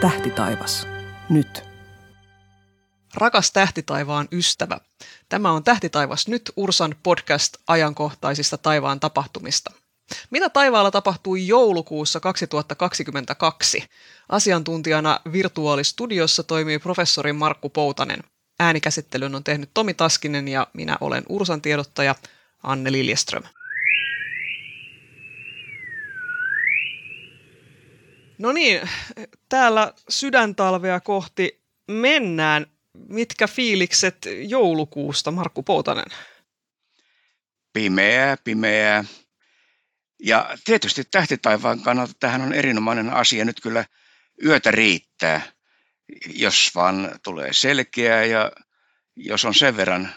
Tähtitaivas. Nyt. Rakas tähtitaivaan ystävä. Tämä on Tähtitaivas nyt Ursan podcast ajankohtaisista taivaan tapahtumista. Mitä taivaalla tapahtui joulukuussa 2022? Asiantuntijana virtuaalistudiossa toimii professori Markku Poutanen. Äänikäsittelyn on tehnyt Tomi Taskinen ja minä olen Ursan tiedottaja Anne Liljeström. No niin, täällä sydäntalvea kohti mennään. Mitkä fiilikset joulukuusta, Markku Poutanen? Pimeää, pimeää. Ja tietysti tähtitaivaan kannalta tähän on erinomainen asia. Nyt kyllä yötä riittää, jos vaan tulee selkeää ja jos on sen verran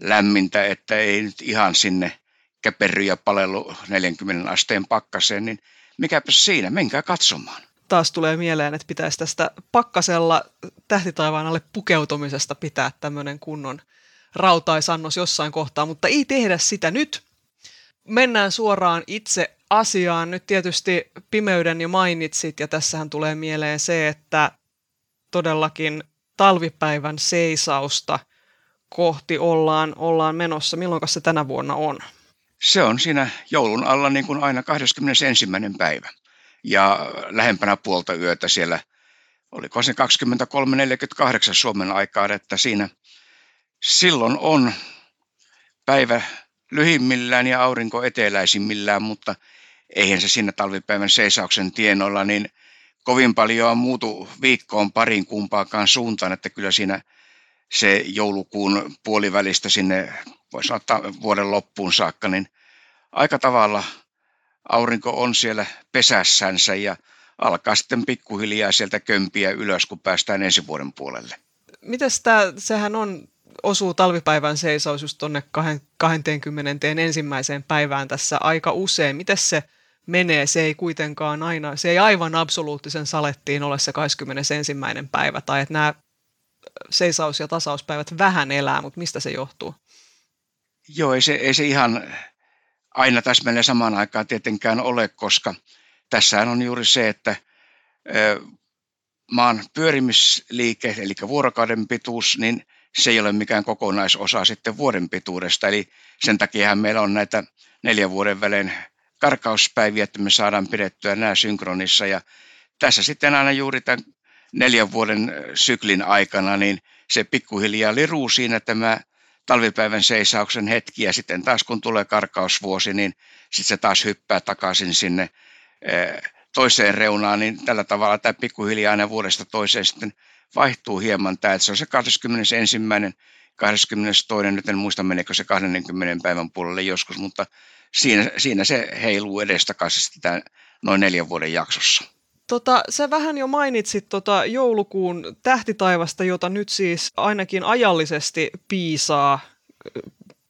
lämmintä, että ei nyt ihan sinne käperry ja palelu 40 asteen pakkaseen, niin mikäpä siinä, menkää katsomaan. Taas tulee mieleen, että pitäisi tästä pakkasella tähtitaivaan alle pukeutumisesta pitää tämmöinen kunnon rautaisannos jossain kohtaa, mutta ei tehdä sitä nyt. Mennään suoraan itse asiaan. Nyt tietysti pimeyden jo mainitsit, ja tässähän tulee mieleen se, että todellakin talvipäivän seisausta kohti ollaan, ollaan menossa. Milloin se tänä vuonna on? Se on siinä joulun alla niin kuin aina 21. päivä. Ja lähempänä puolta yötä siellä, oliko se 23.48 Suomen aikaa, että siinä silloin on päivä lyhimmillään ja aurinko eteläisimmillään, mutta eihän se siinä talvipäivän seisauksen tienoilla niin kovin paljon muutu viikkoon parin kumpaakaan suuntaan, että kyllä siinä se joulukuun puolivälistä sinne, voisi sanoa vuoden loppuun saakka, niin aika tavalla aurinko on siellä pesässänsä ja alkaa sitten pikkuhiljaa sieltä kömpiä ylös, kun päästään ensi vuoden puolelle. Mites tämä, sehän on, osuu talvipäivän seisaus just tuonne 20. ensimmäiseen päivään tässä aika usein. Miten se menee? Se ei kuitenkaan aina, se ei aivan absoluuttisen salettiin ole se 21. päivä, tai että nämä seisaus- ja tasauspäivät vähän elää, mutta mistä se johtuu? Joo, ei se, ei se ihan aina täsmälleen samaan aikaan tietenkään ole, koska tässä on juuri se, että maan pyörimisliike, eli vuorokauden pituus, niin se ei ole mikään kokonaisosa sitten vuoden pituudesta. Eli sen takia meillä on näitä neljän vuoden välein karkauspäiviä, että me saadaan pidettyä nämä synkronissa. Ja tässä sitten aina juuri tämän neljän vuoden syklin aikana, niin se pikkuhiljaa liruu siinä tämä talvipäivän seisauksen hetki ja sitten taas kun tulee karkausvuosi, niin sitten se taas hyppää takaisin sinne toiseen reunaan, niin tällä tavalla tämä pikkuhiljaa aina vuodesta toiseen sitten vaihtuu hieman tämä, että se on se 21. 22. nyt en muista meneekö se 20 päivän puolelle joskus, mutta siinä, siinä se heiluu edestakaisin noin neljän vuoden jaksossa. Tota, sä vähän jo mainitsit tota joulukuun tähtitaivasta, jota nyt siis ainakin ajallisesti piisaa.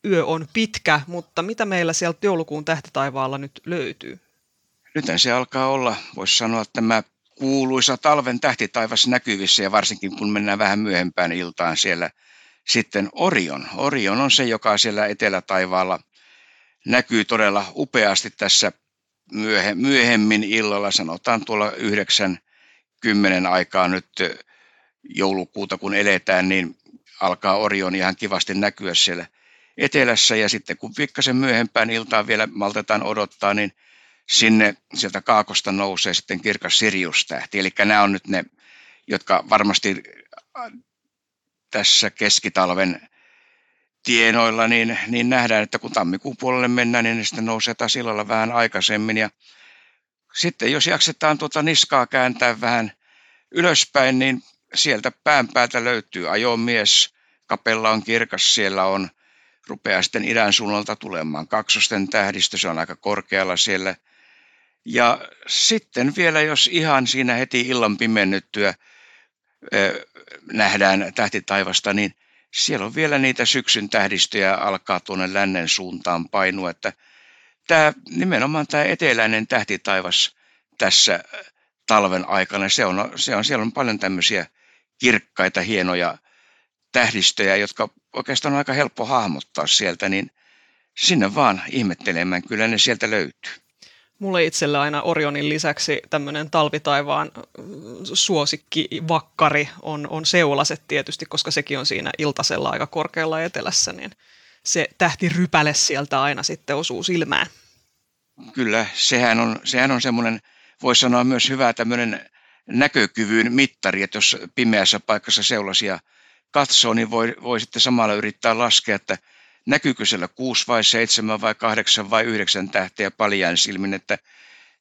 Yö on pitkä, mutta mitä meillä sieltä joulukuun tähtitaivaalla nyt löytyy? Nythän se alkaa olla, voisi sanoa, että tämä kuuluisa talven tähtitaivas näkyvissä ja varsinkin kun mennään vähän myöhempään iltaan siellä sitten Orion. Orion on se, joka siellä etelätaivaalla näkyy todella upeasti tässä myöhemmin illalla, sanotaan tuolla 9-10 aikaa nyt joulukuuta kun eletään, niin alkaa Orion ihan kivasti näkyä siellä etelässä ja sitten kun pikkasen myöhempään iltaan vielä maltetaan odottaa, niin sinne sieltä kaakosta nousee sitten kirkas Sirius-tähti. Eli nämä on nyt ne, jotka varmasti tässä keskitalven tienoilla, niin, niin nähdään, että kun tammikuun puolelle mennään, niin ne sitten nousee taas illalla vähän aikaisemmin. Ja sitten jos jaksetaan tuota niskaa kääntää vähän ylöspäin, niin sieltä pään päältä löytyy ajomies, kapella on kirkas, siellä on, rupeaa sitten idän suunnalta tulemaan kaksosten tähdistö, se on aika korkealla siellä. Ja sitten vielä, jos ihan siinä heti illan pimennyttyä nähdään tähtitaivasta, niin – siellä on vielä niitä syksyn tähdistöjä alkaa tuonne lännen suuntaan painua, että tämä, nimenomaan tämä eteläinen tähtitaivas tässä talven aikana, se on, se on, siellä on paljon tämmöisiä kirkkaita, hienoja tähdistöjä, jotka oikeastaan on aika helppo hahmottaa sieltä, niin sinne vaan ihmettelemään, kyllä ne sieltä löytyy. Mulle itselle aina Orionin lisäksi tämmöinen talvitaivaan suosikki vakkari on, on seulaset tietysti, koska sekin on siinä iltasella aika korkealla etelässä, niin se tähti rypäle sieltä aina sitten osuu silmään. Kyllä, sehän on, sehän on semmoinen, voisi sanoa myös hyvä tämmöinen näkökyvyn mittari, että jos pimeässä paikassa seulasia katsoo, niin voi, voi sitten samalla yrittää laskea, että näkyykö siellä kuusi vai seitsemän vai kahdeksan vai yhdeksän tähteä paljain silmin, että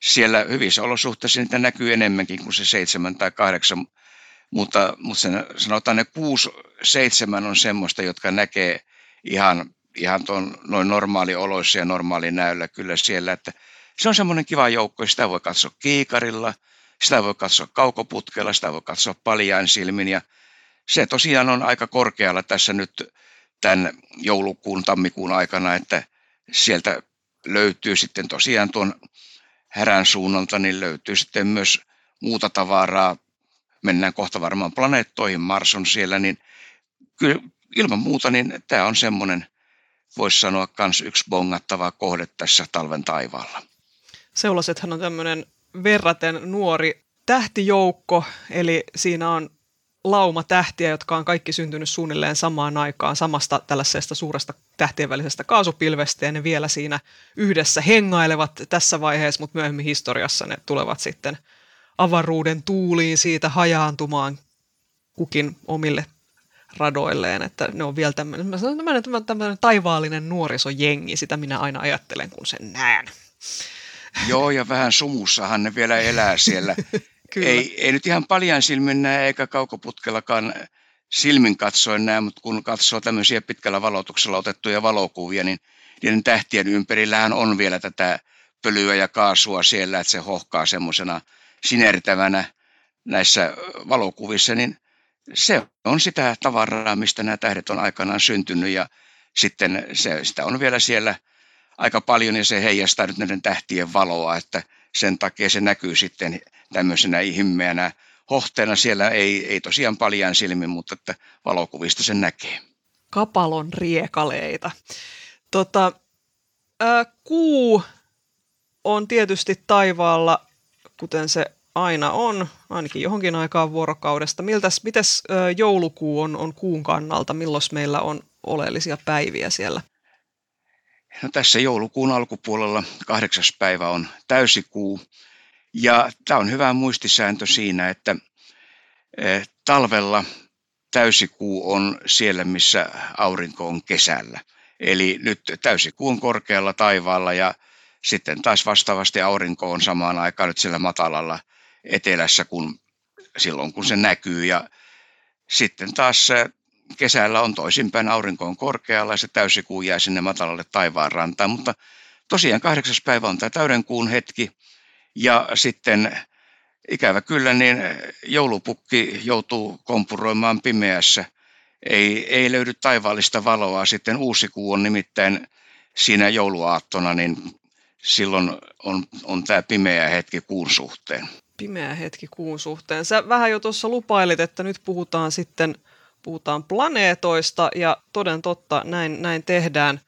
siellä hyvissä olosuhteissa niitä näkyy enemmänkin kuin se seitsemän tai kahdeksan, mutta, mutta sen, sanotaan ne kuusi, seitsemän on semmoista, jotka näkee ihan, ihan tuon noin normaali oloissa ja normaali näyllä kyllä siellä, että se on semmoinen kiva joukko, sitä voi katsoa kiikarilla, sitä voi katsoa kaukoputkella, sitä voi katsoa paljain silmin ja se tosiaan on aika korkealla tässä nyt tämän joulukuun, tammikuun aikana, että sieltä löytyy sitten tosiaan tuon härän suunnalta, niin löytyy sitten myös muuta tavaraa. Mennään kohta varmaan planeettoihin, Mars on siellä, niin kyllä ilman muuta niin tämä on semmoinen, voisi sanoa, myös yksi bongattava kohde tässä talven taivaalla. Seulasethan on tämmöinen verraten nuori tähtijoukko, eli siinä on lauma tähtiä, jotka on kaikki syntynyt suunnilleen samaan aikaan samasta tällaisesta suuresta tähtien välisestä kaasupilvestä ja ne vielä siinä yhdessä hengailevat tässä vaiheessa, mutta myöhemmin historiassa ne tulevat sitten avaruuden tuuliin siitä hajaantumaan kukin omille radoilleen, että ne on vielä tämmöinen, mä sanon, tämmöinen, tämmöinen taivaallinen nuorisojengi, sitä minä aina ajattelen, kun sen näen. Joo, ja vähän sumussahan ne vielä elää siellä Kyllä. Ei, ei nyt ihan paljon silmin näe eikä kaukoputkellakaan silmin katsoen näe, mutta kun katsoo tämmöisiä pitkällä valotuksella otettuja valokuvia, niin niiden tähtien ympärillähän on vielä tätä pölyä ja kaasua siellä, että se hohkaa semmoisena sinertävänä näissä valokuvissa, niin se on sitä tavaraa, mistä nämä tähdet on aikanaan syntynyt ja sitten se, sitä on vielä siellä aika paljon ja se heijastaa nyt näiden tähtien valoa, että sen takia se näkyy sitten tämmöisenä himmeänä hohteena siellä ei, ei tosiaan paljaan silmin, mutta että valokuvista sen näkee. Kapalon riekaleita. Tota, ää, kuu on tietysti taivaalla, kuten se aina on, ainakin johonkin aikaan vuorokaudesta. Miltäs, mites ää, joulukuu on, on kuun kannalta? Milloin meillä on oleellisia päiviä siellä? No tässä joulukuun alkupuolella kahdeksas päivä on täysikuu ja tämä on hyvä muistisääntö siinä, että eh, talvella täysikuu on siellä, missä aurinko on kesällä. Eli nyt täysikuu on korkealla taivaalla ja sitten taas vastaavasti aurinko on samaan aikaan nyt siellä matalalla etelässä kuin silloin, kun se näkyy. Ja sitten taas kesällä on toisinpäin, aurinko on korkealla ja se täysikuu jää sinne matalalle taivaan rantaan. Mutta tosiaan kahdeksas päivä on tämä täydenkuun hetki ja sitten ikävä kyllä, niin joulupukki joutuu kompuroimaan pimeässä. Ei, ei löydy taivaallista valoa. Sitten uusi kuu on nimittäin siinä jouluaattona, niin silloin on, on tämä pimeä hetki kuun suhteen. Pimeä hetki kuun suhteen. Sä vähän jo tuossa lupailit, että nyt puhutaan sitten puhutaan planeetoista ja toden totta näin, näin tehdään.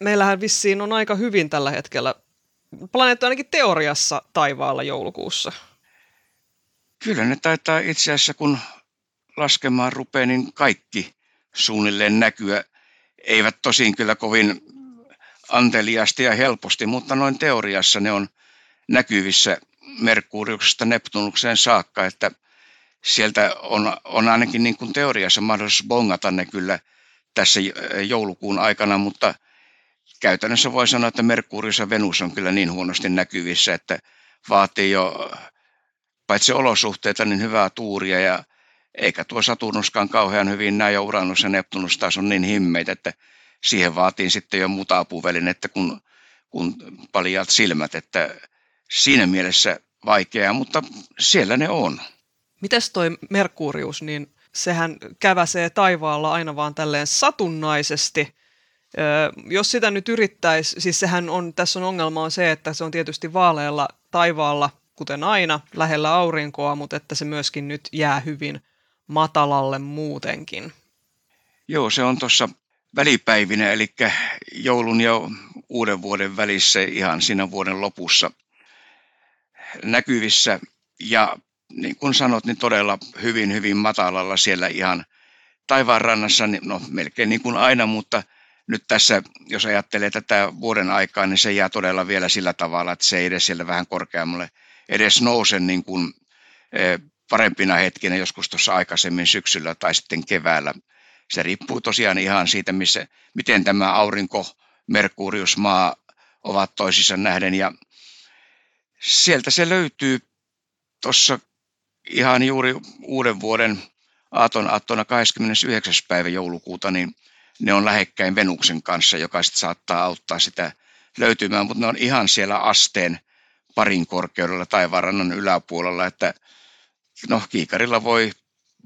Meillähän vissiin on aika hyvin tällä hetkellä planeetta ainakin teoriassa taivaalla joulukuussa. Kyllä ne taitaa itse asiassa, kun laskemaan rupeaa, niin kaikki suunnilleen näkyä. Eivät tosin kyllä kovin anteliasti ja helposti, mutta noin teoriassa ne on näkyvissä Merkuriuksesta Neptunukseen saakka, että sieltä on, on ainakin niin kuin teoriassa mahdollisuus bongata ne kyllä tässä joulukuun aikana, mutta käytännössä voi sanoa, että Merkurius ja Venus on kyllä niin huonosti näkyvissä, että vaatii jo paitsi olosuhteita, niin hyvää tuuria ja eikä tuo Saturnuskaan kauhean hyvin näe ja Uranus ja Neptunus taas on niin himmeitä, että siihen vaatii sitten jo muuta apuvälinettä kuin, kuin paljat silmät, että siinä mielessä vaikeaa, mutta siellä ne on. Mites toi Merkurius, niin sehän käväsee taivaalla aina vaan tälleen satunnaisesti – jos sitä nyt yrittäisi, siis sehän on, tässä on ongelma on se, että se on tietysti vaaleella taivaalla, kuten aina, lähellä aurinkoa, mutta että se myöskin nyt jää hyvin matalalle muutenkin. Joo, se on tuossa välipäivinä, eli joulun ja uuden vuoden välissä ihan siinä vuoden lopussa näkyvissä. Ja niin kuin sanot, niin todella hyvin, hyvin matalalla siellä ihan taivaan rannassa, niin no melkein niin kuin aina, mutta nyt tässä, jos ajattelee tätä vuoden aikaa, niin se jää todella vielä sillä tavalla, että se ei edes siellä vähän korkeammalle edes nouse niin kuin e, parempina hetkinä joskus tuossa aikaisemmin syksyllä tai sitten keväällä. Se riippuu tosiaan ihan siitä, missä, miten tämä aurinko, Merkurius, maa ovat toisissa nähden ja sieltä se löytyy tuossa ihan juuri uuden vuoden aaton aattona 29. päivä joulukuuta, niin ne on lähekkäin Venuksen kanssa, joka sitten saattaa auttaa sitä löytymään, mutta ne on ihan siellä asteen parin korkeudella taivaanrannan yläpuolella, että no kiikarilla voi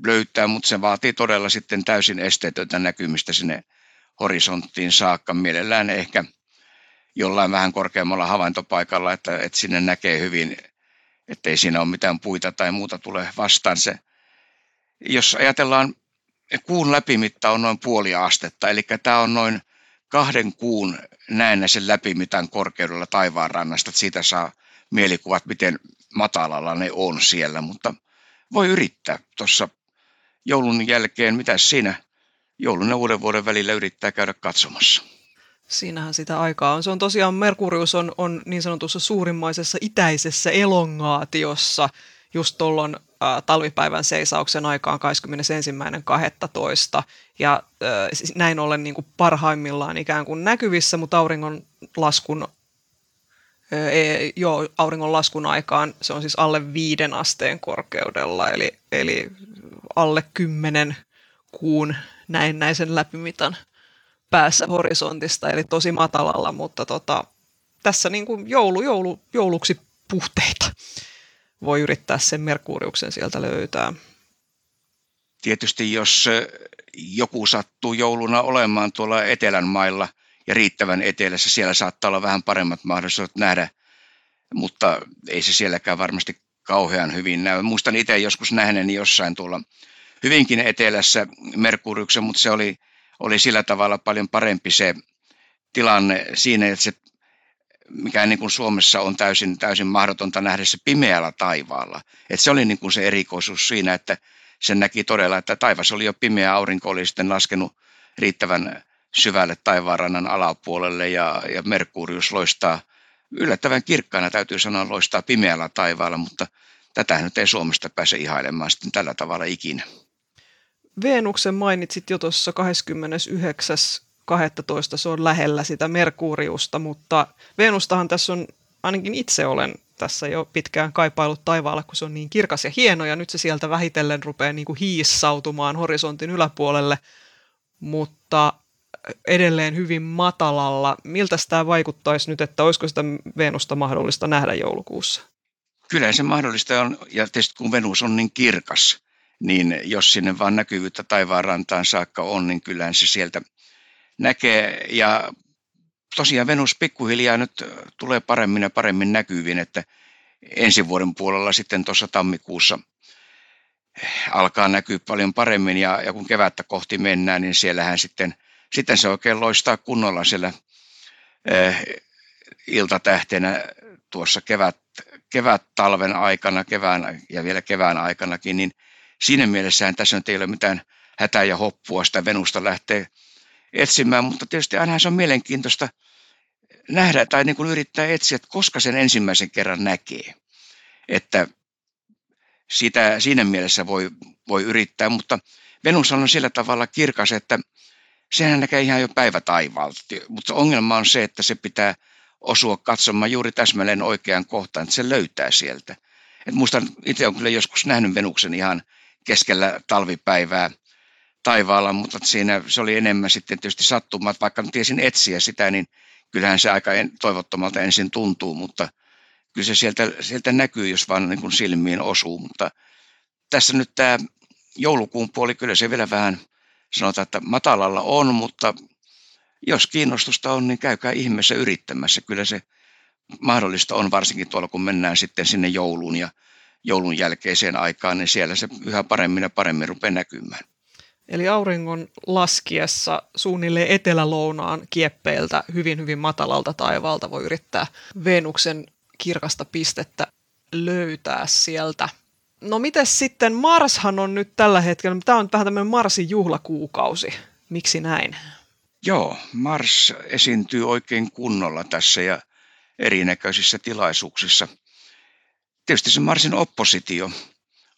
löytää, mutta se vaatii todella sitten täysin esteetöntä näkymistä sinne horisonttiin saakka. Mielellään ehkä jollain vähän korkeammalla havaintopaikalla, että, että sinne näkee hyvin, ettei siinä ole mitään puita tai muuta tule vastaan. Se, jos ajatellaan, kuun läpimitta on noin puoli astetta, eli tämä on noin kahden kuun näennäisen läpimitan korkeudella taivaan rannasta, että siitä saa mielikuvat, miten matalalla ne on siellä, mutta voi yrittää tuossa joulun jälkeen, mitä siinä joulun ja uuden vuoden välillä yrittää käydä katsomassa. Siinähän sitä aikaa on. Se on tosiaan, Merkurius on, on niin sanotussa suurimmaisessa itäisessä elongaatiossa just tuolloin äh, talvipäivän seisauksen aikaan 21.12. Ja äh, näin ollen niin kuin parhaimmillaan ikään kuin näkyvissä, mutta auringon laskun e, joo, auringon laskun aikaan se on siis alle viiden asteen korkeudella, eli, eli alle kymmenen kuun näennäisen läpimitan päässä horisontista, eli tosi matalalla, mutta tota, tässä niin kuin joulu, joulu, jouluksi puhteita voi yrittää sen Merkuriuksen sieltä löytää. Tietysti jos joku sattuu jouluna olemaan tuolla etelän mailla ja riittävän etelässä, siellä saattaa olla vähän paremmat mahdollisuudet nähdä, mutta ei se sielläkään varmasti kauhean hyvin näy. Muistan itse joskus nähneeni jossain tuolla hyvinkin etelässä Merkuriuksen, mutta se oli, oli sillä tavalla paljon parempi se tilanne siinä, että se mikä niin kuin Suomessa on täysin, täysin mahdotonta nähdä se pimeällä taivaalla. Et se oli niin kuin se erikoisuus siinä, että sen näki todella, että taivas oli jo pimeä, aurinko oli sitten laskenut riittävän syvälle taivaanrannan alapuolelle ja, ja Merkurius loistaa yllättävän kirkkaana, täytyy sanoa, loistaa pimeällä taivaalla, mutta tätä nyt ei Suomesta pääse ihailemaan sitten tällä tavalla ikinä. Venuksen mainitsit jo tuossa 29. 12. se on lähellä sitä Merkuriusta, mutta Venustahan tässä on, ainakin itse olen tässä jo pitkään kaipailut taivaalla, kun se on niin kirkas ja hieno, ja nyt se sieltä vähitellen rupeaa niin kuin hiissautumaan horisontin yläpuolelle, mutta edelleen hyvin matalalla. Miltä tämä vaikuttaisi nyt, että olisiko sitä Venusta mahdollista nähdä joulukuussa? Kyllä se mahdollista on, ja tietysti kun Venus on niin kirkas, niin jos sinne vaan näkyvyyttä taivaan rantaan saakka on, niin kyllähän se sieltä näkee. Ja tosiaan Venus pikkuhiljaa nyt tulee paremmin ja paremmin näkyviin, että ensi vuoden puolella sitten tuossa tammikuussa alkaa näkyä paljon paremmin ja, ja kun kevättä kohti mennään, niin siellähän sitten, sitten se oikein loistaa kunnolla siellä eh, iltatähtenä tuossa kevät, kevät-talven aikana kevään, ja vielä kevään aikanakin, niin siinä mielessähän tässä nyt ei ole mitään hätää ja hoppua sitä Venusta lähtee etsimään, mutta tietysti aina se on mielenkiintoista nähdä tai niin kuin yrittää etsiä, että koska sen ensimmäisen kerran näkee. Että sitä, siinä mielessä voi, voi yrittää, mutta Venus on sillä tavalla kirkas, että sehän näkee ihan jo päivä taivaalta. Mutta ongelma on se, että se pitää osua katsomaan juuri täsmälleen oikean kohtaan, että se löytää sieltä. Et muistan, itse olen kyllä joskus nähnyt Venuksen ihan keskellä talvipäivää taivaalla, mutta siinä se oli enemmän sitten tietysti sattumat, vaikka tiesin etsiä sitä, niin kyllähän se aika toivottomalta ensin tuntuu, mutta kyllä se sieltä, sieltä näkyy, jos vaan niin kuin silmiin osuu, mutta tässä nyt tämä joulukuun puoli, kyllä se vielä vähän sanotaan, että matalalla on, mutta jos kiinnostusta on, niin käykää ihmeessä yrittämässä. Kyllä se mahdollista on, varsinkin tuolla kun mennään sitten sinne jouluun ja joulun jälkeiseen aikaan, niin siellä se yhä paremmin ja paremmin rupeaa näkymään. Eli auringon laskiessa suunnilleen etelälounaan kieppeiltä hyvin hyvin matalalta taivaalta voi yrittää Venuksen kirkasta pistettä löytää sieltä. No mites sitten, Marshan on nyt tällä hetkellä, tämä on vähän tämmöinen Marsin juhlakuukausi. Miksi näin? Joo, Mars esiintyy oikein kunnolla tässä ja erinäköisissä tilaisuuksissa. Tietysti se Marsin oppositio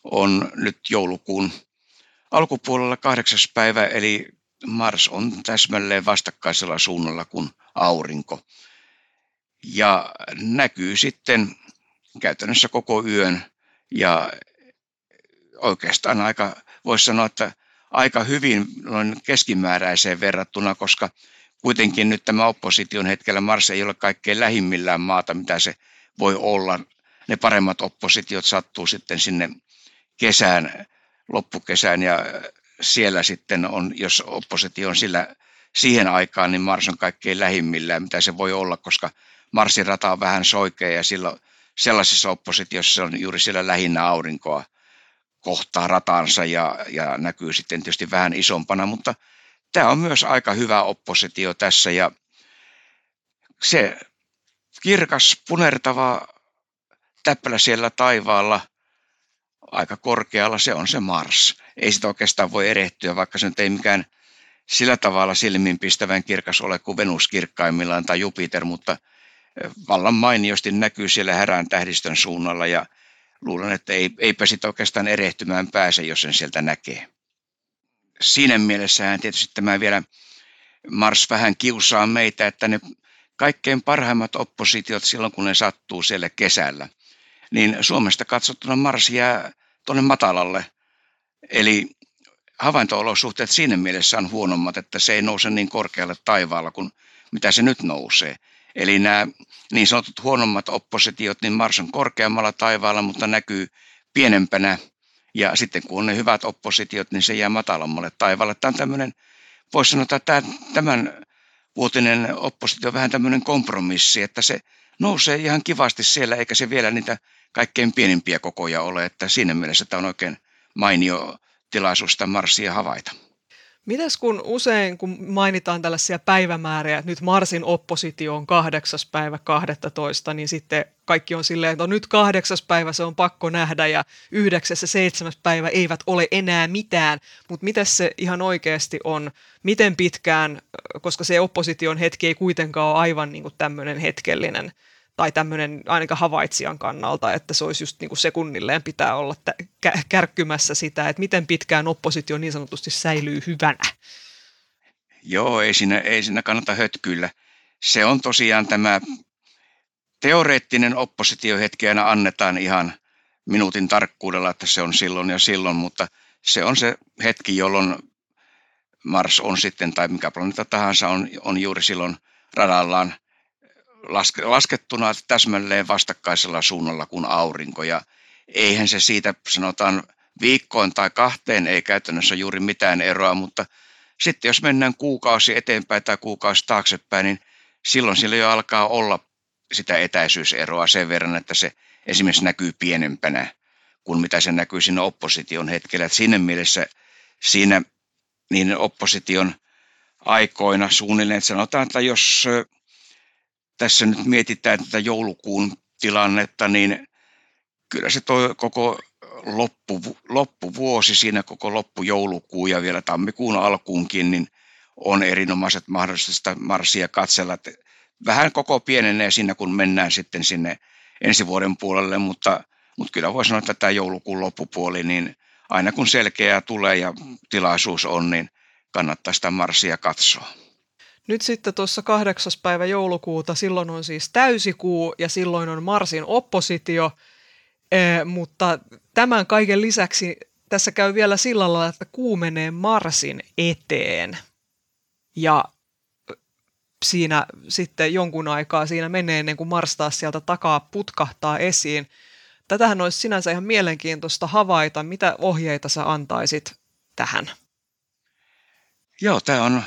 on nyt joulukuun alkupuolella kahdeksas päivä, eli Mars on täsmälleen vastakkaisella suunnalla kuin aurinko. Ja näkyy sitten käytännössä koko yön ja oikeastaan aika, voisi sanoa, että aika hyvin noin keskimääräiseen verrattuna, koska kuitenkin nyt tämä opposition hetkellä Mars ei ole kaikkein lähimmillään maata, mitä se voi olla. Ne paremmat oppositiot sattuu sitten sinne kesään, loppukesään ja siellä sitten on, jos oppositio on sillä siihen aikaan, niin Mars on kaikkein lähimmillään, mitä se voi olla, koska Marsin rata on vähän soikea ja silloin sellaisessa oppositiossa on juuri siellä lähinnä aurinkoa kohtaa ratansa ja, ja näkyy sitten tietysti vähän isompana, mutta tämä on myös aika hyvä oppositio tässä ja se kirkas punertava täppälä siellä taivaalla aika korkealla, se on se Mars. Ei sitä oikeastaan voi erehtyä, vaikka se nyt ei mikään sillä tavalla silmiinpistävän kirkas ole kuin Venus kirkkaimmillaan tai Jupiter, mutta vallan mainiosti näkyy siellä härän tähdistön suunnalla ja luulen, että ei, eipä sitä oikeastaan erehtymään pääse, jos sen sieltä näkee. Siinä mielessähän tietysti tämä vielä Mars vähän kiusaa meitä, että ne kaikkein parhaimmat oppositiot silloin, kun ne sattuu siellä kesällä, niin Suomesta katsottuna Mars jää tuonne matalalle. Eli havainto-olosuhteet siinä mielessä on huonommat, että se ei nouse niin korkealle taivaalla kuin mitä se nyt nousee. Eli nämä niin sanotut huonommat oppositiot, niin Mars on korkeammalla taivaalla, mutta näkyy pienempänä. Ja sitten kun on ne hyvät oppositiot, niin se jää matalammalle taivaalle. Tämä on tämmöinen, voisi sanoa, että tämän vuotinen oppositio on vähän tämmöinen kompromissi, että se nousee ihan kivasti siellä, eikä se vielä niitä kaikkein pienimpiä kokoja ole. Että siinä mielessä tämä on oikein mainio tilaisuus sitä Marsia havaita. Mites kun usein, kun mainitaan tällaisia päivämääriä, että nyt Marsin oppositio on kahdeksas päivä 12, niin sitten kaikki on silleen, että no nyt kahdeksas päivä se on pakko nähdä ja yhdeksäs ja seitsemäs päivä eivät ole enää mitään. Mutta miten se ihan oikeasti on, miten pitkään, koska se opposition hetki ei kuitenkaan ole aivan niin tämmöinen hetkellinen – tai tämmöinen ainakaan havaitsijan kannalta, että se olisi just niin kuin sekunnilleen pitää olla t- kärkkymässä sitä, että miten pitkään oppositio niin sanotusti säilyy hyvänä. Joo, ei siinä, ei siinä kannata hötkyillä. Se on tosiaan tämä teoreettinen oppositiohetki aina annetaan ihan minuutin tarkkuudella, että se on silloin ja silloin, mutta se on se hetki, jolloin Mars on sitten, tai mikä planeetta tahansa on, on juuri silloin radallaan – laske, laskettuna täsmälleen vastakkaisella suunnalla kuin aurinko. Ja eihän se siitä sanotaan viikkoon tai kahteen ei käytännössä juuri mitään eroa, mutta sitten jos mennään kuukausi eteenpäin tai kuukausi taaksepäin, niin silloin sillä jo alkaa olla sitä etäisyyseroa sen verran, että se esimerkiksi näkyy pienempänä kuin mitä se näkyy siinä opposition hetkellä. Et siinä mielessä siinä niin opposition aikoina suunnilleen, että sanotaan, että jos tässä nyt mietitään tätä joulukuun tilannetta, niin kyllä se toi koko loppu, loppuvuosi, siinä koko loppujoulukuu ja vielä tammikuun alkuunkin, niin on erinomaiset mahdollisuudet Marsia katsella. Että vähän koko pienenee siinä, kun mennään sitten sinne ensi vuoden puolelle, mutta, mutta kyllä voi sanoa, että tämä joulukuun loppupuoli, niin aina kun selkeää tulee ja tilaisuus on, niin kannattaa sitä Marsia katsoa. Nyt sitten tuossa kahdeksas päivä joulukuuta, silloin on siis täysikuu ja silloin on Marsin oppositio, ee, mutta tämän kaiken lisäksi tässä käy vielä sillä lailla, että kuu menee Marsin eteen ja siinä sitten jonkun aikaa siinä menee ennen kuin Mars taas sieltä takaa putkahtaa esiin. Tätähän olisi sinänsä ihan mielenkiintoista havaita. Mitä ohjeita sä antaisit tähän? Joo, tämä on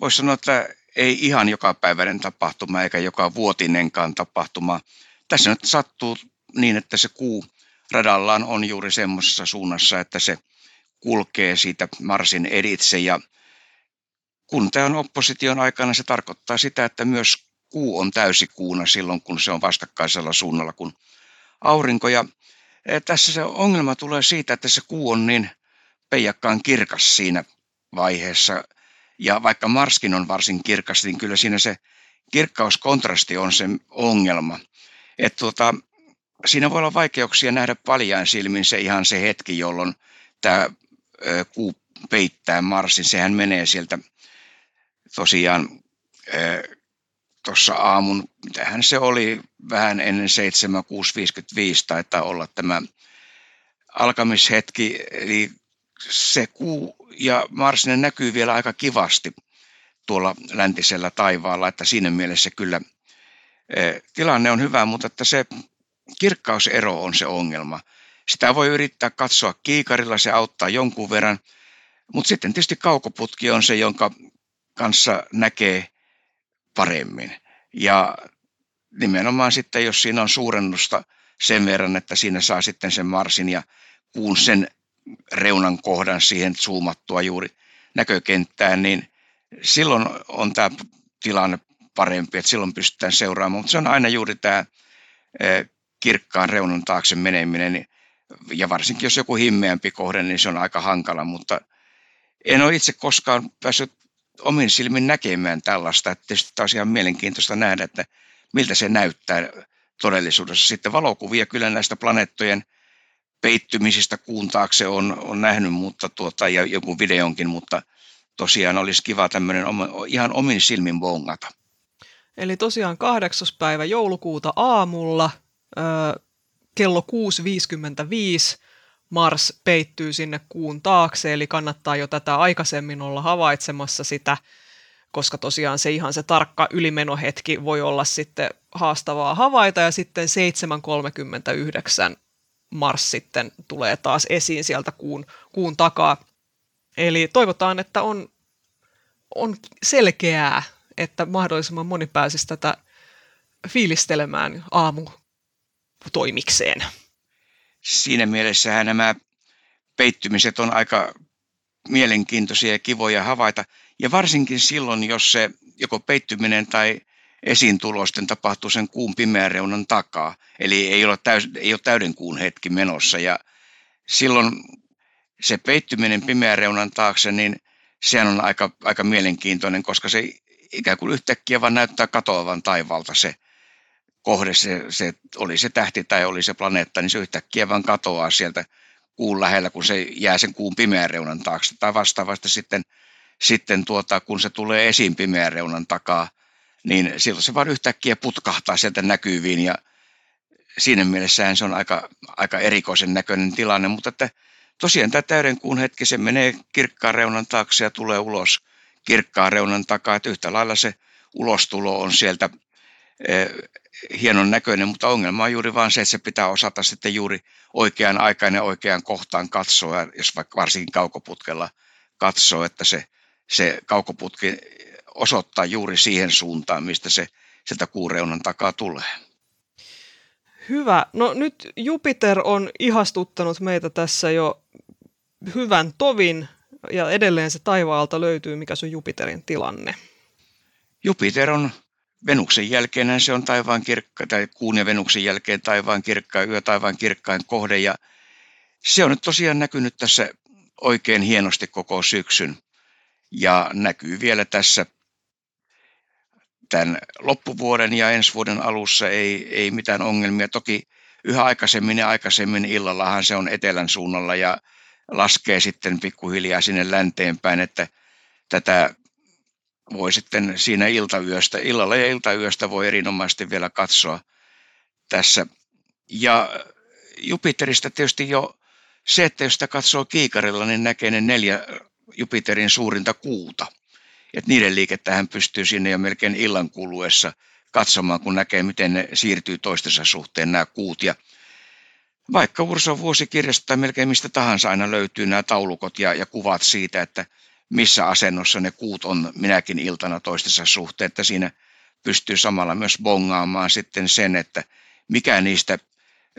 voisi sanoa, että ei ihan joka päiväinen tapahtuma eikä joka vuotinenkaan tapahtuma. Tässä nyt sattuu niin, että se kuu radallaan on juuri semmoisessa suunnassa, että se kulkee siitä Marsin editse ja kun tämä on opposition aikana, se tarkoittaa sitä, että myös kuu on täysikuuna silloin, kun se on vastakkaisella suunnalla kuin aurinko. Ja eh, tässä se ongelma tulee siitä, että se kuu on niin peijakkaan kirkas siinä vaiheessa. Ja vaikka Marskin on varsin kirkas, niin kyllä siinä se kirkkauskontrasti on se ongelma. Että tuota, siinä voi olla vaikeuksia nähdä paljain silmin se ihan se hetki, jolloin tämä kuu peittää Marsin. Sehän menee sieltä tosiaan tuossa aamun, mitähän se oli, vähän ennen 7.6.55 taitaa olla tämä alkamishetki, eli se kuu ja Mars ne näkyy vielä aika kivasti tuolla läntisellä taivaalla, että siinä mielessä kyllä tilanne on hyvä, mutta että se kirkkausero on se ongelma. Sitä voi yrittää katsoa kiikarilla, se auttaa jonkun verran, mutta sitten tietysti kaukoputki on se, jonka kanssa näkee paremmin. Ja nimenomaan sitten, jos siinä on suurennusta sen verran, että siinä saa sitten sen Marsin ja kuun sen reunan kohdan siihen zoomattua juuri näkökenttään, niin silloin on tämä tilanne parempi, että silloin pystytään seuraamaan. Mutta se on aina juuri tämä kirkkaan reunan taakse meneminen, ja varsinkin jos joku himmeämpi kohde, niin se on aika hankala, mutta en ole itse koskaan päässyt omin silmin näkemään tällaista. Että tietysti taas ihan mielenkiintoista nähdä, että miltä se näyttää todellisuudessa. Sitten valokuvia kyllä näistä planeettojen peittymisistä kuun taakse on, on nähnyt, mutta tuota, ja joku videonkin, mutta tosiaan olisi kiva tämmöinen ihan omin silmin bongata. Eli tosiaan kahdeksas päivä joulukuuta aamulla ö, kello 6.55 Mars peittyy sinne kuun taakse, eli kannattaa jo tätä aikaisemmin olla havaitsemassa sitä, koska tosiaan se ihan se tarkka ylimenohetki voi olla sitten haastavaa havaita, ja sitten 7.39 Mars sitten tulee taas esiin sieltä kuun, kuun takaa. Eli toivotaan, että on, on selkeää, että mahdollisimman moni pääsisi tätä fiilistelemään aamu toimikseen siinä mielessä nämä peittymiset on aika mielenkiintoisia ja kivoja havaita. Ja varsinkin silloin, jos se joko peittyminen tai esiintulosten tapahtuu sen kuun pimeän reunan takaa. Eli ei ole, täys, ei ole täyden kuun hetki menossa. Ja silloin se peittyminen pimeän reunan taakse, niin sehän on aika, aika mielenkiintoinen, koska se ikään kuin yhtäkkiä vaan näyttää katoavan taivaalta se kohde, se, se, oli se tähti tai oli se planeetta, niin se yhtäkkiä vaan katoaa sieltä kuun lähellä, kun se jää sen kuun pimeän reunan taakse. Tai vastaavasti sitten, sitten tuota, kun se tulee esiin pimeän reunan takaa, niin silloin se vaan yhtäkkiä putkahtaa sieltä näkyviin ja siinä mielessähän se on aika, aika erikoisen näköinen tilanne, mutta että tosiaan tämä täyden kuun hetki, se menee kirkkaan reunan taakse ja tulee ulos kirkkaan reunan takaa, että yhtä lailla se ulostulo on sieltä eh, hienon näköinen, mutta ongelma on juuri vain se, että se pitää osata sitten juuri oikeaan aikaan ja oikeaan kohtaan katsoa, jos vaikka varsinkin kaukoputkella katsoo, että se, se kaukoputki osoittaa juuri siihen suuntaan, mistä se sieltä kuureunan takaa tulee. Hyvä. No nyt Jupiter on ihastuttanut meitä tässä jo hyvän tovin ja edelleen se taivaalta löytyy, mikä se on Jupiterin tilanne. Jupiter on Venuksen jälkeen se on taivaan kirkka, tai kuun ja Venuksen jälkeen taivaan kirkkain yö, taivaan kirkkain kohde. Ja se on nyt tosiaan näkynyt tässä oikein hienosti koko syksyn. Ja näkyy vielä tässä tämän loppuvuoden ja ensi vuoden alussa ei, ei mitään ongelmia. Toki yhä aikaisemmin ja aikaisemmin illallahan se on etelän suunnalla ja laskee sitten pikkuhiljaa sinne länteenpäin, että tätä voi sitten siinä iltayöstä, illalla ja iltayöstä voi erinomaisesti vielä katsoa tässä. Ja Jupiterista tietysti jo se, että jos sitä katsoo kiikarilla, niin näkee ne neljä Jupiterin suurinta kuuta. Et niiden liikettähän pystyy sinne jo melkein illan kuluessa katsomaan, kun näkee, miten ne siirtyy toistensa suhteen nämä kuut. Ja vaikka Urson vuosikirjasta tai melkein mistä tahansa aina löytyy nämä taulukot ja, ja kuvat siitä, että missä asennossa ne kuut on minäkin iltana toistensa suhteen, että siinä pystyy samalla myös bongaamaan sitten sen, että mikä niistä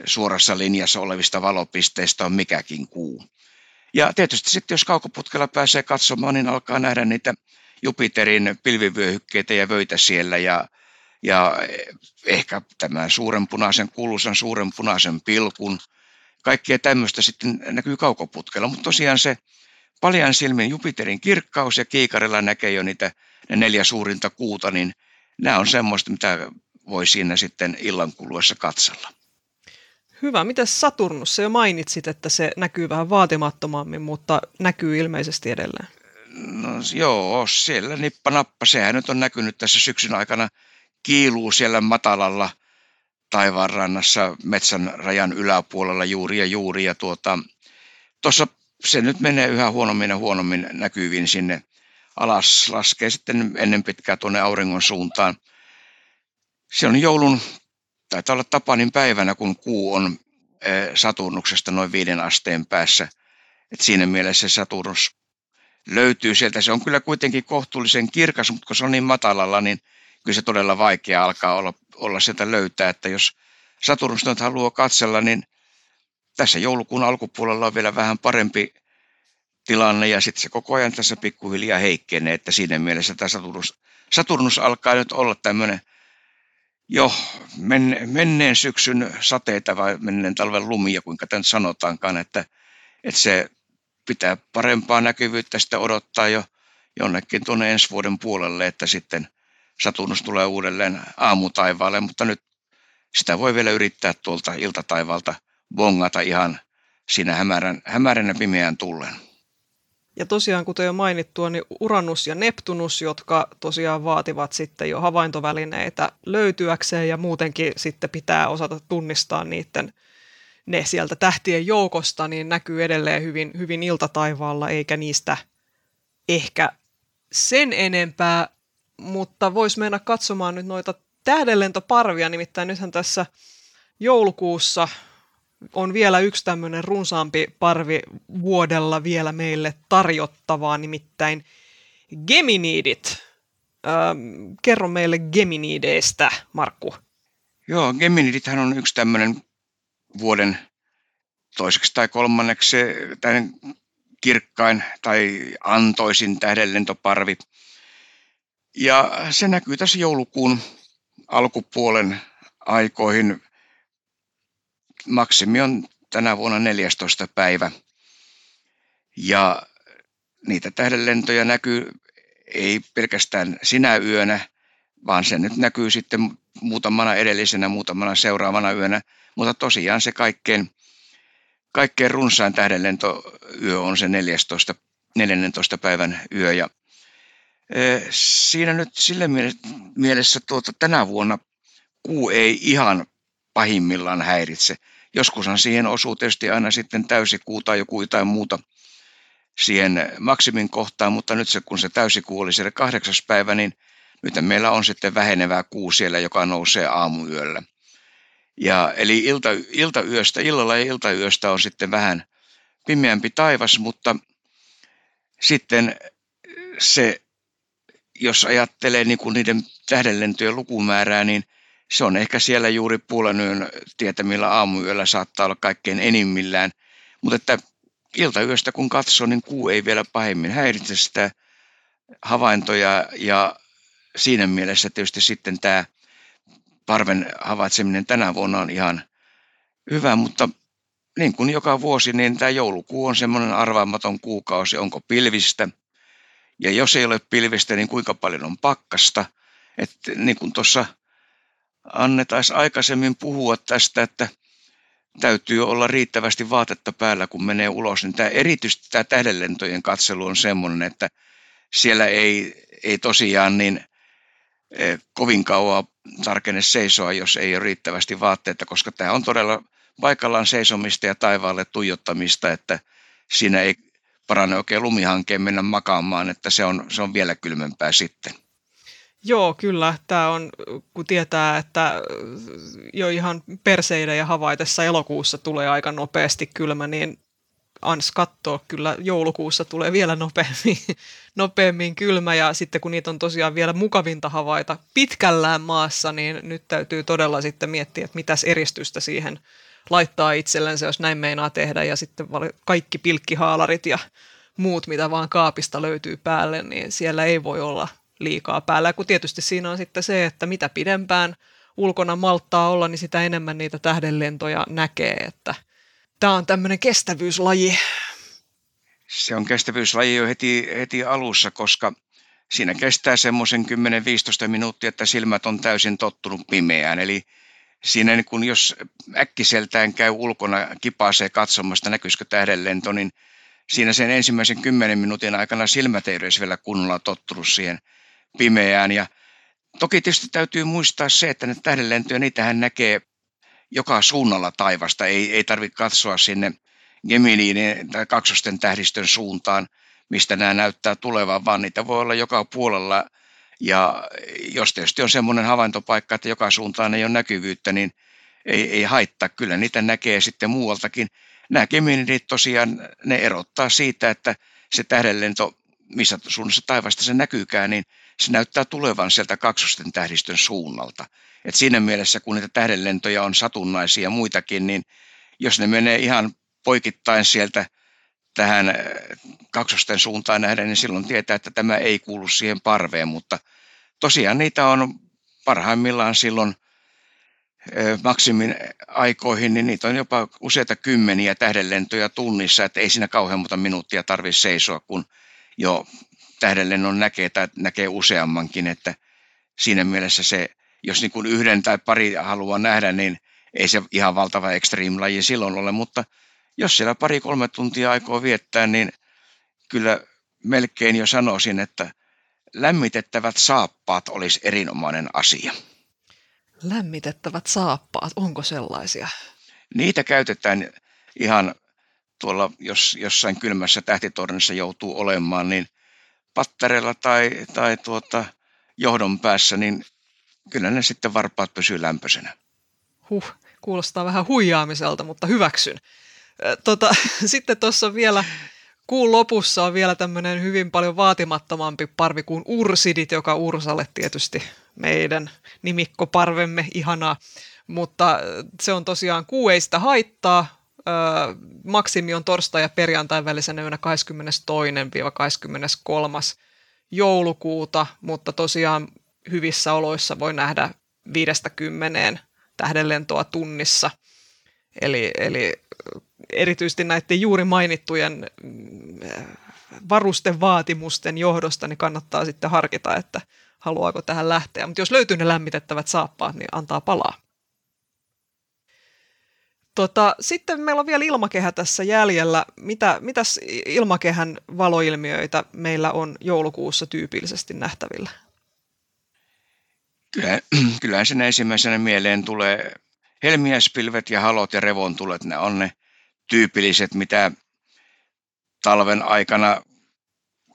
suorassa linjassa olevista valopisteistä on mikäkin kuu. Ja tietysti sitten, jos kaukoputkella pääsee katsomaan, niin alkaa nähdä niitä Jupiterin pilvivyöhykkeitä ja vöitä siellä ja, ja ehkä tämän suuren punaisen, kuuluisan suuren punaisen pilkun. Kaikkea tämmöistä sitten näkyy kaukoputkella, mutta tosiaan se paljan silmin Jupiterin kirkkaus ja kiikarilla näkee jo niitä ne neljä suurinta kuuta, niin nämä on semmoista, mitä voi siinä sitten illan kuluessa katsella. Hyvä. Miten Saturnus? Se jo mainitsit, että se näkyy vähän vaatimattomammin, mutta näkyy ilmeisesti edelleen. No joo, siellä nippa nappa. Sehän nyt on näkynyt tässä syksyn aikana. Kiiluu siellä matalalla taivaanrannassa metsän rajan yläpuolella juuri ja juuri. Ja tuota, se nyt menee yhä huonommin ja huonommin näkyviin sinne alas. Laskee sitten ennen pitkää tuonne auringon suuntaan. Se on joulun, taitaa olla Tapanin päivänä, kun kuu on eh, Saturnuksesta noin viiden asteen päässä. Et siinä mielessä Saturnus löytyy sieltä. Se on kyllä kuitenkin kohtuullisen kirkas, mutta kun se on niin matalalla, niin kyllä se todella vaikea alkaa olla, olla sieltä löytää. Että jos Saturnus nyt haluaa katsella, niin tässä joulukuun alkupuolella on vielä vähän parempi tilanne ja sitten se koko ajan tässä pikkuhiljaa heikkenee, että siinä mielessä tämä Saturnus, Saturnus alkaa nyt olla tämmöinen jo menneen syksyn sateita vai menneen talven lumia, kuinka tämä sanotaankaan, että, että se pitää parempaa näkyvyyttä sitten odottaa jo jonnekin tuonne ensi vuoden puolelle, että sitten Saturnus tulee uudelleen aamutaivaalle, mutta nyt sitä voi vielä yrittää tuolta iltataivalta bongata ihan siinä hämärän, hämärän ja pimeän tullen. Ja tosiaan, kuten jo mainittua, niin Uranus ja Neptunus, jotka tosiaan vaativat sitten jo havaintovälineitä löytyäkseen ja muutenkin sitten pitää osata tunnistaa niiden ne sieltä tähtien joukosta, niin näkyy edelleen hyvin, hyvin iltataivaalla, eikä niistä ehkä sen enempää, mutta voisi mennä katsomaan nyt noita tähdenlentoparvia, nimittäin nythän tässä joulukuussa on vielä yksi tämmöinen runsaampi parvi vuodella vielä meille tarjottavaa, nimittäin Geminidit. Ähm, kerro meille Geminideistä, Markku. Joo, Geminidithän on yksi tämmöinen vuoden toiseksi tai kolmanneksi tämän kirkkain tai antoisin tähdenlentoparvi. Ja se näkyy tässä joulukuun alkupuolen aikoihin maksimi on tänä vuonna 14. päivä. Ja niitä tähdenlentoja näkyy ei pelkästään sinä yönä, vaan se nyt näkyy sitten muutamana edellisenä, muutamana seuraavana yönä. Mutta tosiaan se kaikkein, kaikkein runsain tähdenlentoyö on se 14, 14. päivän yö. Ja siinä nyt sille mielessä tuota, tänä vuonna kuu ei ihan pahimmillaan häiritse. Joskushan siihen osuu tietysti aina sitten täysikuu tai joku jotain muuta siihen maksimin kohtaan, mutta nyt se, kun se täysikuu oli siellä kahdeksas päivä, niin nyt meillä on sitten vähenevää kuu siellä, joka nousee aamuyöllä. Ja eli ilta, iltayöstä, illalla ja iltayöstä on sitten vähän pimeämpi taivas, mutta sitten se, jos ajattelee niin kuin niiden tähdenlentojen lukumäärää, niin se on ehkä siellä juuri puolen yön tietämillä aamuyöllä saattaa olla kaikkein enimmillään. Mutta että iltayöstä kun katsoo, niin kuu ei vielä pahemmin häiritse sitä havaintoja ja siinä mielessä tietysti sitten tämä parven havaitseminen tänä vuonna on ihan hyvä, mutta niin kuin joka vuosi, niin tämä joulukuu on semmoinen arvaamaton kuukausi, onko pilvistä. Ja jos ei ole pilvistä, niin kuinka paljon on pakkasta. Että niin kuin tuossa Anne taisi aikaisemmin puhua tästä, että täytyy olla riittävästi vaatetta päällä, kun menee ulos. Niin tämä, erityisesti tämä tähdenlentojen katselu on semmoinen, että siellä ei, ei tosiaan niin e, kovin kauan tarkene seisoa, jos ei ole riittävästi vaatteita, koska tämä on todella paikallaan seisomista ja taivaalle tuijottamista, että siinä ei parane oikein lumihankeen mennä makaamaan, että se on, se on vielä kylmempää sitten. Joo, kyllä. Tämä on, kun tietää, että jo ihan perseiden ja havaitessa elokuussa tulee aika nopeasti kylmä, niin ans katsoa. Kyllä joulukuussa tulee vielä nopeammin, nopeammin kylmä ja sitten kun niitä on tosiaan vielä mukavinta havaita pitkällään maassa, niin nyt täytyy todella sitten miettiä, että mitäs eristystä siihen laittaa itsellensä, jos näin meinaa tehdä ja sitten kaikki pilkkihaalarit ja muut, mitä vaan kaapista löytyy päälle, niin siellä ei voi olla liikaa päällä. Kun tietysti siinä on sitten se, että mitä pidempään ulkona malttaa olla, niin sitä enemmän niitä tähdenlentoja näkee, että tämä on tämmöinen kestävyyslaji. Se on kestävyyslaji jo heti, heti alussa, koska siinä kestää semmoisen 10-15 minuuttia, että silmät on täysin tottunut pimeään. Eli siinä niin kun jos äkkiseltään käy ulkona kipaaseen katsomasta, näkyisikö tähdenlento, niin siinä sen ensimmäisen kymmenen minuutin aikana silmät ei edes vielä kunnolla tottunut siihen pimeään. Ja toki tietysti täytyy muistaa se, että ne tähdenlentoja, niitähän näkee joka suunnalla taivasta. Ei, ei tarvitse katsoa sinne Geminiin tai kaksosten tähdistön suuntaan, mistä nämä näyttää tulevan, vaan niitä voi olla joka puolella. Ja jos tietysti on semmoinen havaintopaikka, että joka suuntaan ei ole näkyvyyttä, niin ei, ei haittaa. Kyllä niitä näkee sitten muualtakin. Nämä Geminidit tosiaan, ne erottaa siitä, että se tähdenlento, missä suunnassa taivasta se näkyykään, niin se näyttää tulevan sieltä kaksosten tähdistön suunnalta. Et siinä mielessä, kun niitä tähdenlentoja on satunnaisia muitakin, niin jos ne menee ihan poikittain sieltä tähän äh, kaksosten suuntaan nähden, niin silloin tietää, että tämä ei kuulu siihen parveen, mutta tosiaan niitä on parhaimmillaan silloin äh, maksimin aikoihin, niin niitä on jopa useita kymmeniä tähdenlentoja tunnissa, että ei siinä kauhean monta minuuttia tarvitse seisoa, kun jo tähdenlennon näkee tai näkee useammankin, että siinä mielessä se, jos niin kuin yhden tai pari haluaa nähdä, niin ei se ihan valtava extreme-laji silloin ole, mutta jos siellä pari-kolme tuntia aikoo viettää, niin kyllä melkein jo sanoisin, että lämmitettävät saappaat olisi erinomainen asia. Lämmitettävät saappaat, onko sellaisia? Niitä käytetään ihan tuolla, jos jossain kylmässä tähtitornissa joutuu olemaan, niin pattereilla tai, tai tuota, johdon päässä, niin kyllä ne sitten varpaat pysyy lämpöisenä. Huh, kuulostaa vähän huijaamiselta, mutta hyväksyn. Tota, sitten tuossa vielä kuun lopussa on vielä tämmöinen hyvin paljon vaatimattomampi parvi kuin ursidit, joka Ursalle tietysti meidän nimikkoparvemme, ihanaa. Mutta se on tosiaan kuueista haittaa, maksimi on torstai ja perjantai välisenä yönä 22-23. joulukuuta, mutta tosiaan hyvissä oloissa voi nähdä 50 tähdenlentoa tunnissa. Eli, eli erityisesti näiden juuri mainittujen mm, varustevaatimusten johdosta niin kannattaa sitten harkita, että haluaako tähän lähteä. Mutta jos löytyy ne lämmitettävät saappaat, niin antaa palaa. Tota, sitten meillä on vielä ilmakehä tässä jäljellä. Mitä, mitäs ilmakehän valoilmiöitä meillä on joulukuussa tyypillisesti nähtävillä? Kyllä, kyllähän sen ensimmäisenä mieleen tulee helmiäspilvet ja halot ja revontulet. Ne on ne tyypilliset, mitä talven aikana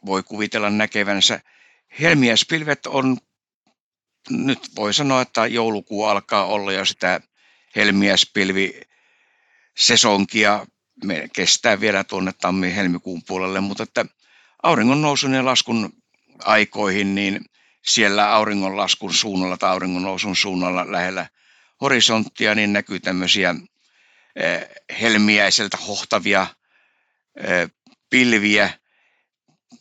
voi kuvitella näkevänsä. Helmiäspilvet on, nyt voi sanoa, että joulukuu alkaa olla jo sitä helmiäspilvi sesonkia. Me kestää vielä tuonne tammi-helmikuun puolelle, mutta että auringon nousun ja laskun aikoihin, niin siellä auringonlaskun suunnalla tai auringon nousun suunnalla lähellä horisonttia, niin näkyy tämmöisiä eh, helmiäiseltä hohtavia eh, pilviä.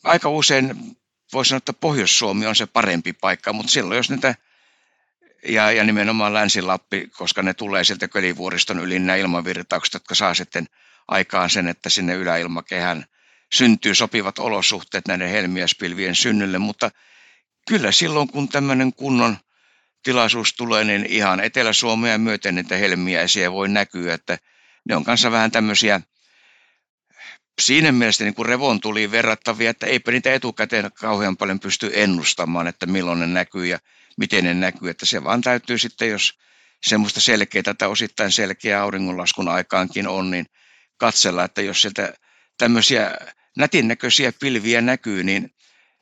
Aika usein voisi sanoa, että Pohjois-Suomi on se parempi paikka, mutta silloin jos niitä ja, ja nimenomaan Länsi-Lappi, koska ne tulee sieltä Kölivuoriston yli nämä ilmavirtaukset, jotka saa sitten aikaan sen, että sinne yläilmakehän syntyy sopivat olosuhteet näiden helmiäspilvien synnylle, mutta kyllä silloin kun tämmöinen kunnon tilaisuus tulee, niin ihan Etelä-Suomea myöten niitä helmiäisiä voi näkyä, että ne on kanssa vähän tämmöisiä siinä mielessä niin revon tuli verrattavia, että eipä niitä etukäteen kauhean paljon pysty ennustamaan, että milloin ne näkyy ja miten ne näkyy, että se vaan täytyy sitten, jos semmoista selkeää tai osittain selkeää auringonlaskun aikaankin on, niin katsella, että jos sieltä tämmöisiä nätin näköisiä pilviä näkyy, niin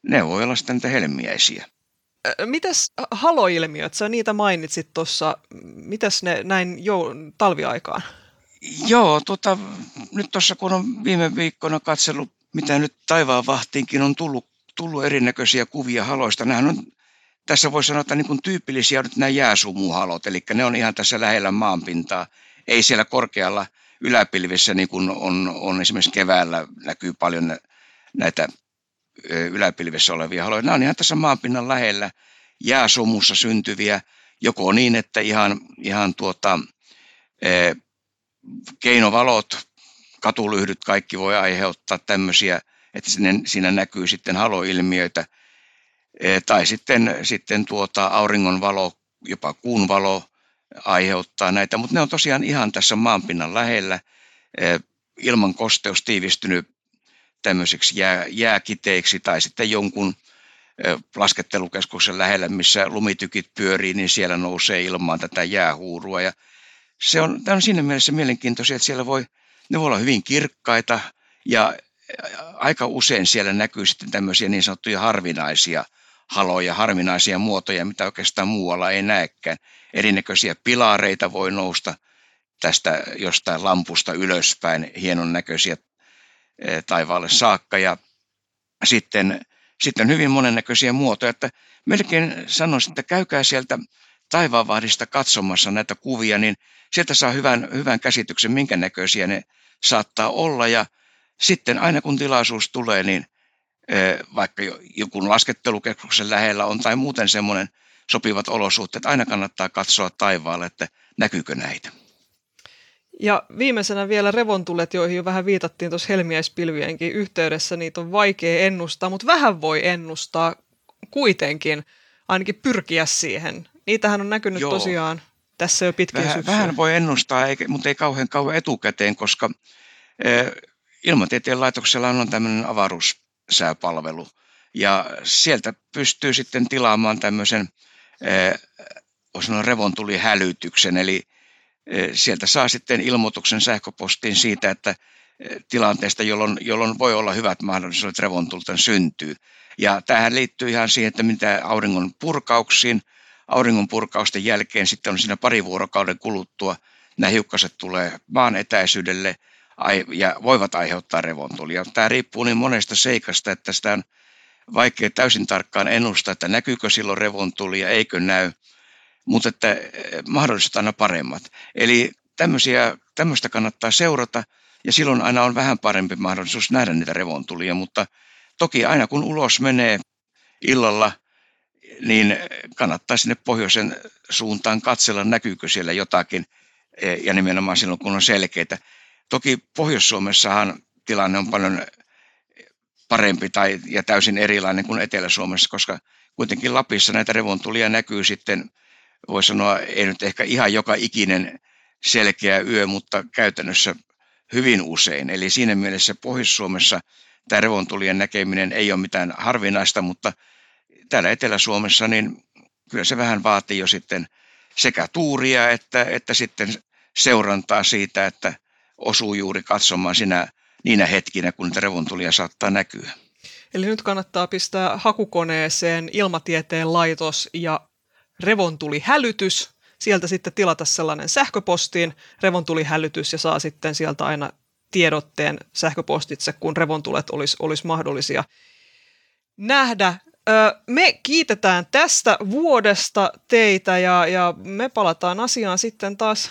ne voi olla sitten niitä helmiäisiä. Mitäs haloilmiöt, sä niitä mainitsit tuossa, mitäs ne näin jo talviaikaan? Joo, tota, nyt tuossa kun on viime viikkoina katsellut, mitä nyt taivaan vahtiinkin on tullut, tullut erinäköisiä kuvia haloista. Nämähän on, tässä voi sanoa, että niin kuin tyypillisiä on nyt nämä jääsumuhalot, eli ne on ihan tässä lähellä maanpintaa. Ei siellä korkealla yläpilvissä, niin kuin on, on esimerkiksi keväällä, näkyy paljon näitä yläpilvissä olevia haloja. Nämä on ihan tässä maanpinnan lähellä jääsomussa syntyviä, joko niin, että ihan, ihan tuota, keinovalot, katulyhdyt, kaikki voi aiheuttaa tämmöisiä, että sinne, siinä näkyy sitten haloilmiöitä, tai sitten, sitten tuota auringon valo, jopa kuun valo aiheuttaa näitä, mutta ne on tosiaan ihan tässä maanpinnan lähellä, ilman kosteus tiivistynyt tämmöiseksi jää, jääkiteiksi tai sitten jonkun laskettelukeskuksen lähellä, missä lumitykit pyörii, niin siellä nousee ilmaan tätä jäähuurua ja se on, tämä on siinä mielessä mielenkiintoisia, että siellä voi, ne voi olla hyvin kirkkaita ja aika usein siellä näkyy sitten tämmöisiä niin sanottuja harvinaisia haloja, harvinaisia muotoja, mitä oikeastaan muualla ei näekään. Erinäköisiä pilareita voi nousta tästä jostain lampusta ylöspäin, hienon näköisiä taivaalle saakka ja sitten, sitten hyvin monennäköisiä muotoja, että melkein sanoisin, että käykää sieltä taivaanvahdista katsomassa näitä kuvia, niin sieltä saa hyvän, hyvän käsityksen, minkä näköisiä ne saattaa olla. Ja sitten aina kun tilaisuus tulee, niin vaikka joku laskettelukeskuksen lähellä on tai muuten semmoinen sopivat olosuhteet, aina kannattaa katsoa taivaalle, että näkyykö näitä. Ja viimeisenä vielä revontulet, joihin jo vähän viitattiin tuossa helmiäispilvienkin yhteydessä, niitä on vaikea ennustaa, mutta vähän voi ennustaa kuitenkin, ainakin pyrkiä siihen. Niitähän on näkynyt Joo. tosiaan tässä jo pitkin vähän, vähän voi ennustaa, mutta ei kauhean kauan etukäteen, koska Ilmatieteen laitoksella on tämmöinen avaruussääpalvelu. Ja sieltä pystyy sitten tilaamaan tämmöisen eh, sanoa revontulihälytyksen, eli sieltä saa sitten ilmoituksen sähköpostiin siitä, että eh, tilanteesta, jolloin, jolloin voi olla hyvät mahdollisuudet revontulten syntyy. Ja tähän liittyy ihan siihen, että mitä auringon purkauksiin – auringonpurkausten jälkeen sitten on siinä pari vuorokauden kuluttua nämä hiukkaset tulee maan etäisyydelle ja voivat aiheuttaa revontulia. Tämä riippuu niin monesta seikasta, että sitä on vaikea täysin tarkkaan ennustaa, että näkyykö silloin revontulia, eikö näy, mutta että eh, mahdolliset aina paremmat. Eli tämmöisiä, tämmöistä kannattaa seurata ja silloin aina on vähän parempi mahdollisuus nähdä niitä revontulia, mutta toki aina kun ulos menee illalla – niin kannattaa sinne pohjoisen suuntaan katsella, näkyykö siellä jotakin, e, ja nimenomaan silloin, kun on selkeitä. Toki Pohjois-Suomessahan tilanne on paljon parempi tai, ja täysin erilainen kuin Etelä-Suomessa, koska kuitenkin Lapissa näitä revontulia näkyy sitten, voi sanoa, ei nyt ehkä ihan joka ikinen selkeä yö, mutta käytännössä hyvin usein. Eli siinä mielessä Pohjois-Suomessa tämä revontulien näkeminen ei ole mitään harvinaista, mutta täällä Etelä-Suomessa niin kyllä se vähän vaatii jo sitten sekä tuuria että, että sitten seurantaa siitä, että osuu juuri katsomaan sinä niinä hetkinä, kun revontulia saattaa näkyä. Eli nyt kannattaa pistää hakukoneeseen ilmatieteen laitos ja revontulihälytys. Sieltä sitten tilata sellainen sähköpostiin revontulihälytys ja saa sitten sieltä aina tiedotteen sähköpostitse, kun revontulet olisi, olisi mahdollisia nähdä. Me kiitetään tästä vuodesta teitä ja, ja me palataan asiaan sitten taas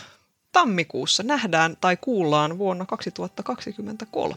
tammikuussa. Nähdään tai kuullaan vuonna 2023.